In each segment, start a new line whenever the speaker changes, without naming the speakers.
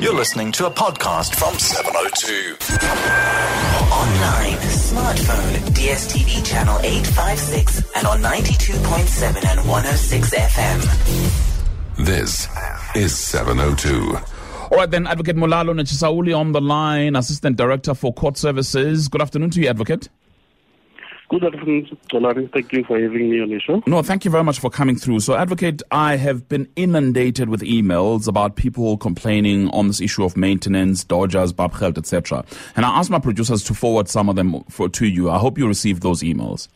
You're listening to a podcast from 702.
Online, smartphone, DSTV channel 856 and on 92.7 and 106 FM.
This is 702.
All right, then, Advocate Mulalo Netshisaulu on the line, Assistant Director for Court Services. Good afternoon to you, Advocate.
Good afternoon, Xolani. Thank you for having me on the show.
No, thank you very much for coming through. So, Advocate, I have been inundated with emails about people complaining on this issue of maintenance, dodgers, papgeld, etc. And I asked my producers to forward some of them for, to you. I hope you received those emails.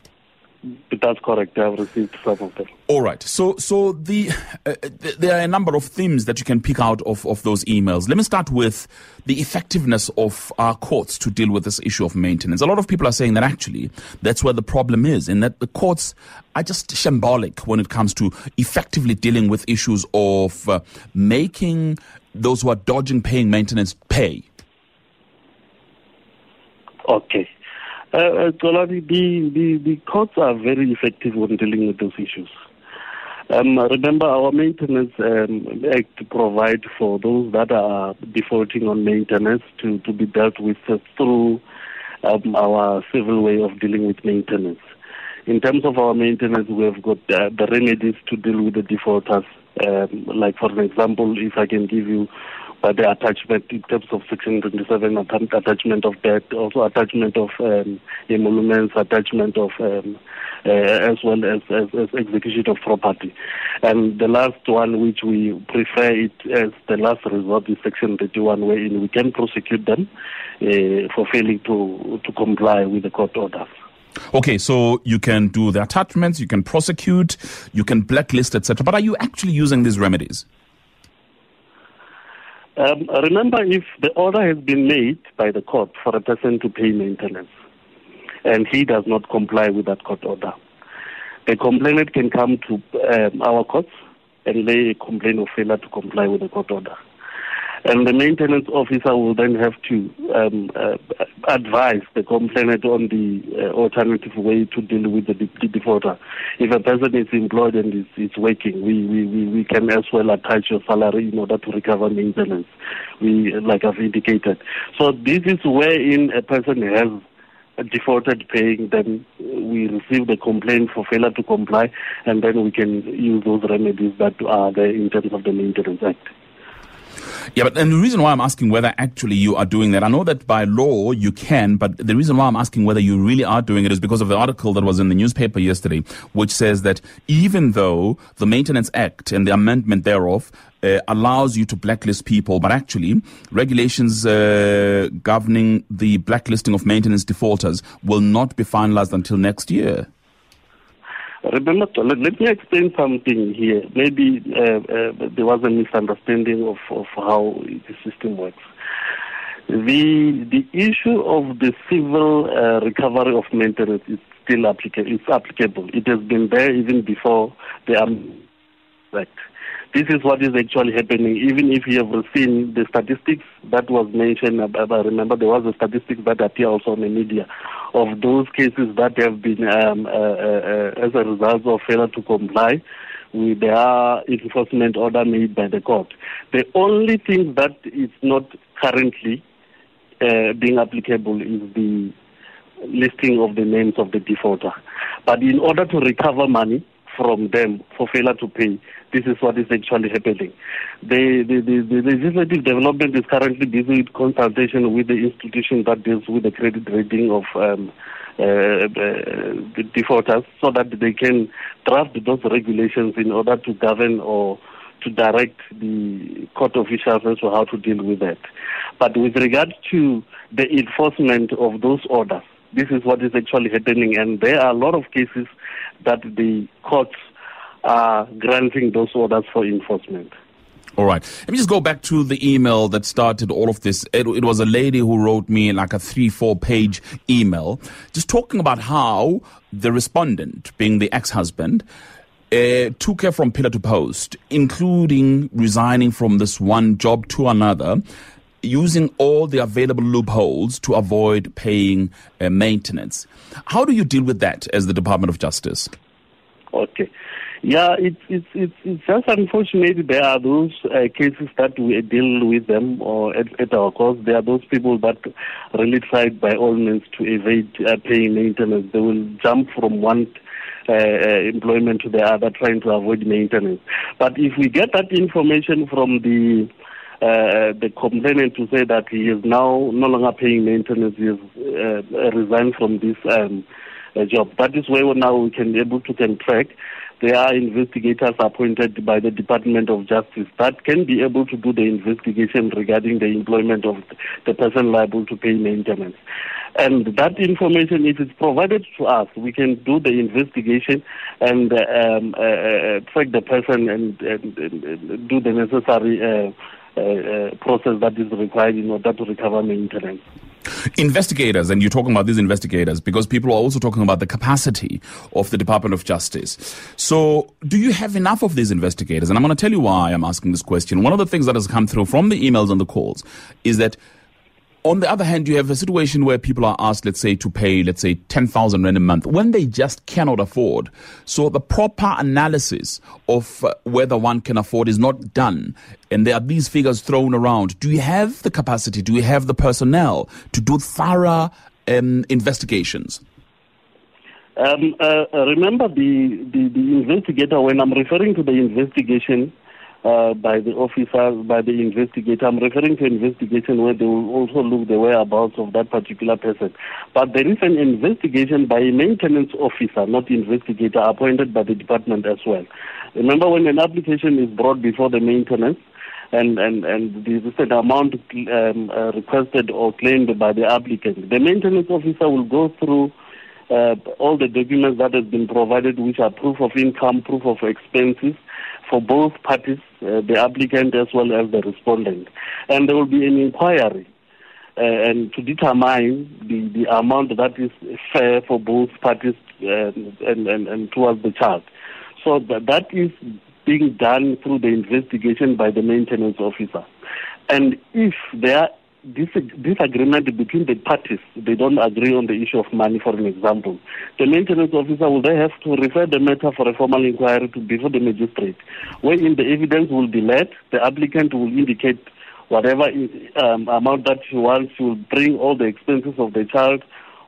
That's correct. I've received some of them.
All right. So, so the uh, th- there are a number of themes that you can pick out of, of those emails. Let me start with the effectiveness of our courts to deal with this issue of maintenance. A lot of people are saying that actually that's where the problem is, in that the courts are just shambolic when it comes to effectively dealing with issues of uh, making those who are dodging paying maintenance pay.
Okay. Uh, Xolani, the, the, the courts are very effective when dealing with those issues. Um, remember, our Maintenance um, Act provide for those that are defaulting on maintenance to, to be dealt with uh, through um, our civil way of dealing with maintenance. In terms of our maintenance, we have got uh, the remedies to deal with the defaulters. Um, like, for example, if I can give you uh, the attachment in terms of Section 27, attachment of debt, also attachment of um, emoluments, attachment of um, uh, as well as, as, as execution of property. And the last one, which we prefer it as the last resort, is Section 31, wherein we can prosecute them uh, for failing to, to comply with the court orders.
Okay, so you can do the attachments, you can prosecute, you can blacklist, etc. But are you actually using these remedies?
Um, remember, if the order has been made by the court for a person to pay maintenance, and he does not comply with that court order, the complainant can come to um, our courts and lay a complaint of failure to comply with the court order. And the maintenance officer will then have to um, uh, advise the complainant on the uh, alternative way to deal with the, defaulter. If a person is employed and is, is working, we, we, we, we can as well attach your salary in order to recover maintenance, we, like I've indicated. So this is wherein a person has defaulted paying, then we receive the complaint for failure to comply, and then we can use those remedies that are there in terms of the Maintenance Act.
Yeah, but and the reason why I'm asking whether actually you are doing that, I know that by law you can, but the reason why I'm asking whether you really are doing it is because of the article that was in the newspaper yesterday, which says that even though the Maintenance Act and the amendment thereof uh, allows you to blacklist people, but actually regulations uh, governing the blacklisting of maintenance defaulters will not be finalized until next year.
Remember, let, let me explain something here. Maybe uh, uh, there was a misunderstanding of, of how the system works. The the issue of the civil uh, recovery of maintenance is still applicable. It's applicable. It has been there even before the Am- Act. This is what is actually happening. Even if you have seen the statistics that was mentioned, I remember there was a statistic that appeared also on the media of those cases that have been um, uh, uh, uh, as a result of failure to comply with their enforcement order made by the court. The only thing that is not currently uh, being applicable is the listing of the names of the defaulter. But in order to recover money from them for failure to pay, this is what is actually happening. The, the, the, the legislative development is currently busy with consultation with the institution that deals with the credit rating of um, uh, uh, the defaulters so that they can draft those regulations in order to govern or to direct the court officials as to how to deal with that. But with regard to the enforcement of those orders, this is what is actually happening, and there are a lot of cases that the courts are granting those orders for enforcement.
All right. Let me just go back to the email that started all of this. It, it was a lady who wrote me like a three, four page email just talking about how the respondent, being the ex husband, uh, took her from pillar to post, including resigning from this one job to another, using all the available loopholes to avoid paying uh, maintenance. How do you deal with that as the Department of Justice?
Okay. Yeah, it's it's it's, it's just unfortunate. There are those uh, cases that we deal with them or at, at our cost. There are those people that really try by all means to evade uh, paying maintenance. They will jump from one uh, uh, employment to the other, trying to avoid maintenance. But if we get that information from the uh, the complainant to say that he is now no longer paying maintenance, he has uh, resigned from this um, uh, job. That is where now we can be able to can track. There are investigators appointed by the Department of Justice that can be able to do the investigation regarding the employment of the person liable to pay maintenance. And that information, if it's provided to us, we can do the investigation and um, uh, uh, track the person and, and, and do the necessary uh, uh, process that is required in order to recover maintenance.
Investigators, and you're talking about these investigators because people are also talking about the capacity of the Department of Justice. So, do you have enough of these investigators? And I'm going to tell you why I'm asking this question. One of the things that has come through from the emails and the calls is that on the other hand, you have a situation where people are asked, let's say, to pay, let's say, 10,000 Rand a month when they just cannot afford. So the proper analysis of uh, whether one can afford is not done. And there are these figures thrown around. Do you have the capacity? Do you have the personnel to do thorough um, investigations?
Um, uh, remember the, the, the investigator, when I'm referring to the investigation, uh, by the officer, by the investigator. I'm referring to investigation where they will also look the whereabouts of that particular person. But there is an investigation by a maintenance officer, not investigator, appointed by the department as well. Remember when an application is brought before the maintenance, and, and, and the amount um, uh, requested or claimed by the applicant. The maintenance officer will go through uh, all the documents that have been provided, which are proof of income, proof of expenses, for both parties, uh, the applicant as well as the respondent. And there will be an inquiry uh, and to determine the, the amount that is fair for both parties and, and, and, and towards the child. So that, that is being done through the investigation by the maintenance officer. And if there this disagreement between the parties, they don't agree on the issue of money, for an example, the maintenance officer will then have to refer the matter for a formal inquiry to before the magistrate, wherein the evidence will be led, the applicant will indicate whatever um, amount that he wants, he will bring all the expenses of the child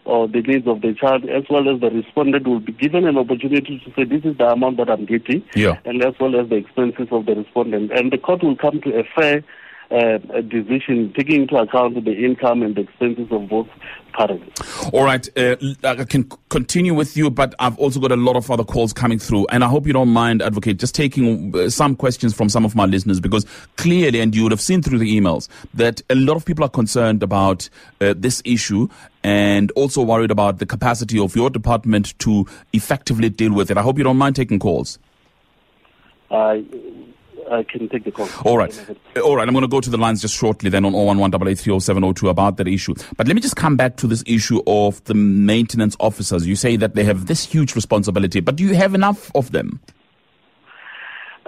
or the needs of the child, as well as the respondent will be given an opportunity to say, this is the amount that I'm getting,
yeah.
and as well as the expenses of the respondent. And the court will come to a fair uh, a decision taking into account the income and the expenses of both parents.
All right, uh, I can continue with you, but I've also got a lot of other calls coming through, and I hope you don't mind, Advocate, just taking uh, some questions from some of my listeners because clearly, and you would have seen through the emails, that a lot of people are concerned about uh, this issue and also worried about the capacity of your department to effectively deal with it. I hope you don't mind taking calls.
Uh, I can take the call.
All right. All right. I'm going to go to the lines just shortly then on 011 about that issue. But let me just come back to this issue of the maintenance officers. You say that they have this huge responsibility, but do you have enough of them?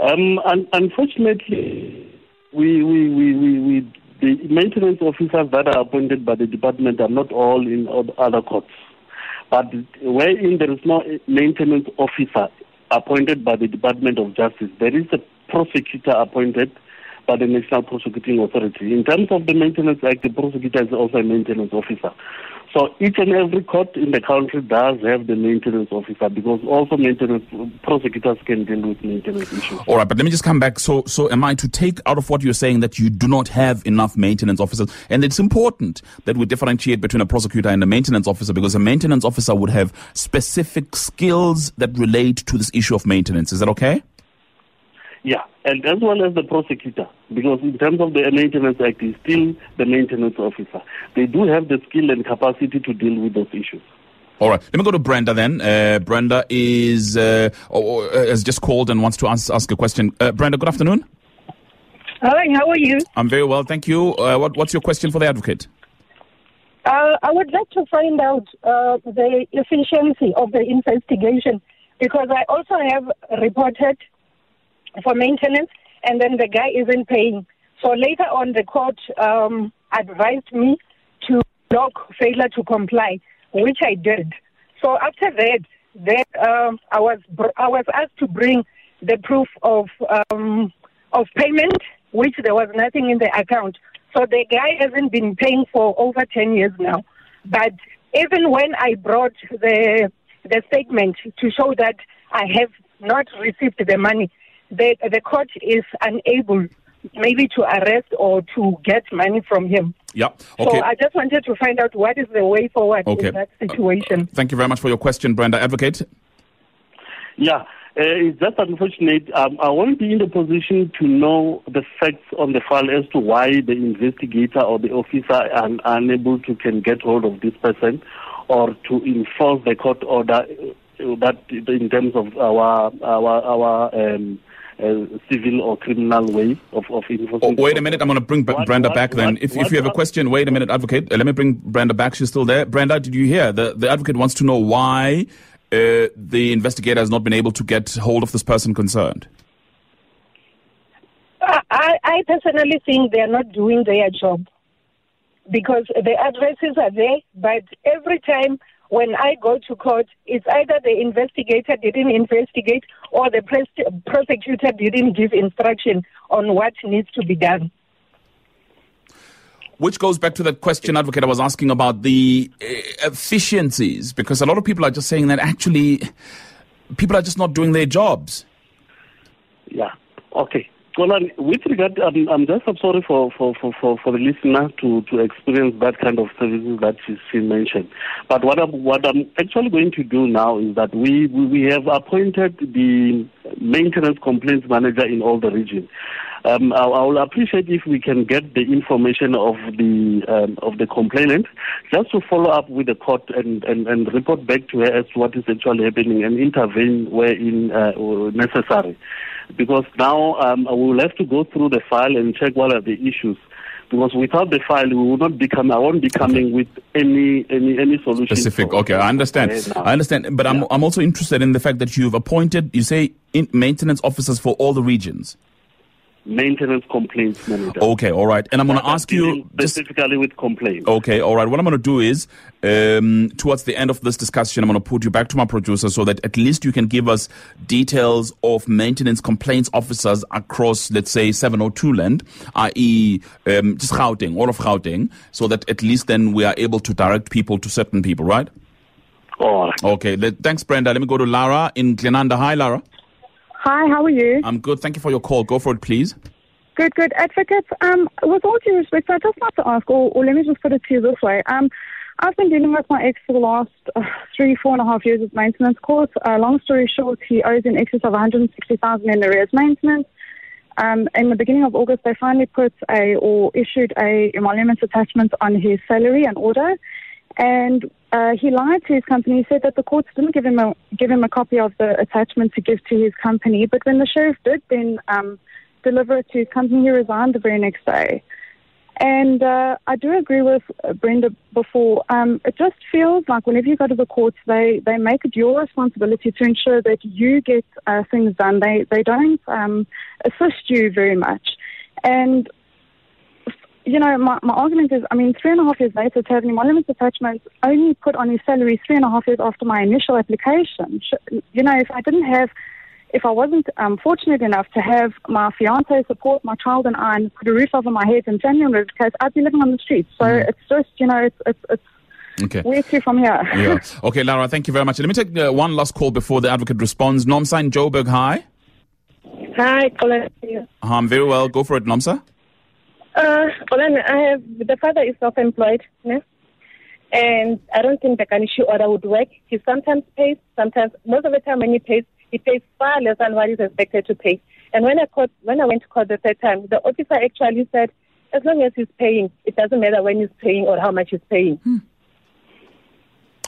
Um, un- unfortunately, we, we, we, we, we, the maintenance officers that are appointed by the department are not all in other courts. But wherein there is no maintenance officer appointed by the Department of Justice, there is a prosecutor appointed by the National Prosecuting Authority. In terms of the Maintenance Act, the prosecutor is also a maintenance officer. So each and every court in the country does have the maintenance officer because also maintenance prosecutors can deal with maintenance issues.
All right, but let me just come back. So, so am I to take out of what you're saying that you do not have enough maintenance officers, and it's important that we differentiate between a prosecutor and a maintenance officer because a maintenance officer would have specific skills that relate to this issue of maintenance. Is that okay?
Yeah, and as well as the prosecutor, because in terms of the Maintenance Act, he's still the maintenance officer. They do have the skill and capacity to deal with those issues.
All right, let me go to Brenda then. Uh, Brenda is uh, oh, uh, has just called and wants to ask, ask a question. Uh, Brenda, good afternoon.
Hi, how are you?
I'm very well, thank you. Uh, what, what's your question for the advocate?
Uh, I would like to find out the efficiency of the investigation because I also have reported for maintenance, and then the guy isn't paying. So later on, the court um, advised me to block failure to comply, which I did. So after that, then um, I was I was asked to bring the proof of um, of payment, which there was nothing in the account. So the guy hasn't been paying for over 10 years now. But even when I brought the the statement to show that I have not received the money, the the court is unable maybe to arrest or to get money from him.
Yeah. Okay.
So I just wanted to find out what is the way forward
Okay.
in that situation.
Thank you very much for your question, Brenda. Advocate.
Yeah, uh, it's just unfortunate. Um, I won't be in the position to know the facts on the file as to why the investigator or the officer are unable to can get hold of this person or to enforce the court order uh, that in terms of our our our um, uh, civil or criminal way of, of enforcing.
Oh, wait a minute. I'm going to bring
What-
Brenda
what-
back then.
what-
if, if you have a question, wait a minute, advocate. Uh, let me bring Brenda back. She's still there. Brenda, did you hear? The, the advocate wants to know why uh, the investigator has not been able to get hold of this person concerned.
I, I I personally think they are not doing their job because the addresses are there, but every time when I go to court, it's either the investigator didn't investigate or the pres- prosecutor didn't give instruction on what needs to be done.
Which goes back to that question, advocate, I was asking about the uh, efficiencies, because a lot of people are just saying that actually people are just not doing their jobs.
Yeah. Okay. Well, with regard, um, I'm just I'm sorry for, for, for, for, for the listener to, to experience that kind of services that she, she mentioned. But what I'm, what I'm actually going to do now is that we, we, we have appointed the maintenance complaints manager in all the regions. Um, I, I will appreciate if we can get the information of the um, of the complainant, just to follow up with the court and, and, and report back to her as to what is actually happening and intervene where in uh, necessary. Because now um, we will have to go through the file and check what are the issues. Because without the file, we will not be coming. I won't be coming with any any any solution.
Specific.
for-
Okay, I understand. I understand. But I'm, I'm also interested in the fact that you've appointed, you say, in maintenance officers for all the regions.
Maintenance complaints manager.
Okay, all right. And I'm going to ask you
Dealing
just
specifically with complaints.
Okay, all right. What I'm going to do is, um, towards the end of this discussion, I'm going to put you back to my producer so that at least you can give us details of maintenance complaints officers across, let's say, 702 land, i.e., um, just Gauteng, all of Gauteng, so that at least then we are able to direct people to certain people, right?
All right.
Okay, let, thanks, Brenda. Let me go to Lara in Glenanda. Hi, Lara.
Hi, how are you?
I'm good. Thank you for your call. Go for it, please.
Good, good. Advocate, um, with all due respect, I'd just like to ask, or, or let me just put it to you this way. Um, I've been dealing with my ex for the last uh, three, four and a half years of maintenance court. Uh, long story short, he owes in excess of 160000 in arrears maintenance. Um, in the beginning of August, they finally put a, or issued a emoluments attachment on his salary and order. And uh, he lied to his company. He said that the courts didn't give him a give him a copy of the attachment to give to his company. But when the sheriff did then um, deliver it to his company, he resigned the very next day. And uh, I do agree with uh, Brenda before. Um, it just feels like whenever you go to the courts, they, they make it your responsibility to ensure that you get uh, things done. They they don't um, assist you very much. And you know, my, my argument is, I mean, three and a half years later, to have an emolument attachment only put on his salary three and a half years after my initial application. You know, if I didn't have, if I wasn't um, fortunate enough to have my fiance support my child and I and put a roof over my head and family on the case, I'd be living on the streets. So it's just, you know, it's, it's, it's
Okay.
where to from here.
Yeah. Okay, Lara, thank you very much. Let me take uh, one last call before the advocate responds. Nomsa in Joburg, hi.
Hi, Xolani.
I'm very well. Go for it, Nomsa.
Uh, Xolani, I have the father is self-employed, né? and I don't think the garnishee order would work. He sometimes pays, sometimes most of the time when he pays, he pays far less than what he's expected to pay. And when I court, when I went to court the third time, the officer actually said, as long as he's paying, it doesn't matter when he's paying or how much he's paying.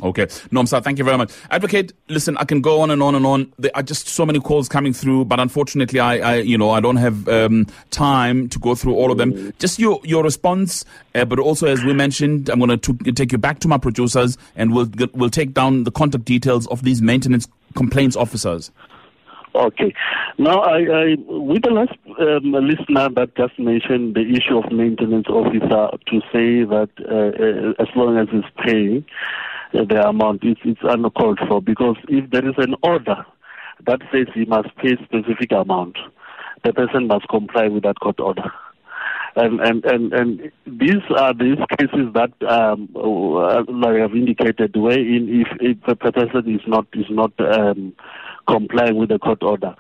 Okay. Nomsa, thank you very much. Advocate, listen, I can go on and on and on. There are just so many calls coming through, but unfortunately, I, I you know, I don't have um, time to go through all of them. Just your your response, uh, but also as we mentioned, I'm going to take you back to my producers, and we'll we'll take down the contact details of these maintenance complaints officers.
Okay. Now, I, I with the last um, listener that just mentioned the issue of maintenance officer to say that uh, uh, as long as he's paying the amount, it's, it's uncalled for because if there is an order that says he must pay specific amount, the person must comply with that court order. And, and, and, and these are these cases that, um, uh, like I've indicated, wherein if, if a person is not, is not um, complying with the court order,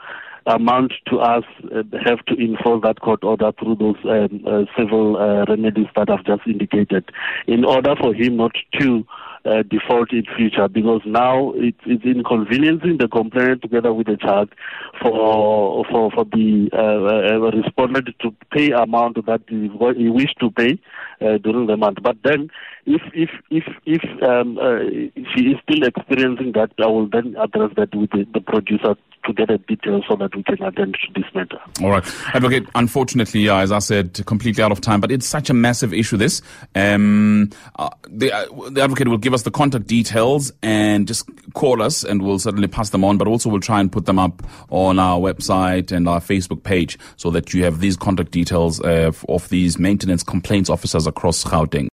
amount to us uh, have to enforce that court order through those um, uh, civil uh, remedies that I've just indicated in order for him not to uh, default in future because now it's, it's inconveniencing the complainant together with the child for for for the uh, uh, respondent to pay amount that he, he wished to pay uh, during the month. But then, if if if if um, uh, she is still experiencing that, I will then address that with the, the producer to get a detail so that we can attend to this matter.
All right, advocate. Unfortunately, yeah, as I said, completely out of time. But it's such a massive issue. This, um, uh, the uh, the advocate will give us the contact details and just call us, and we'll certainly pass them on. But also, we'll try and put them up on our website and our Facebook page so that you have these contact details uh, of these maintenance complaints officers across Gauteng.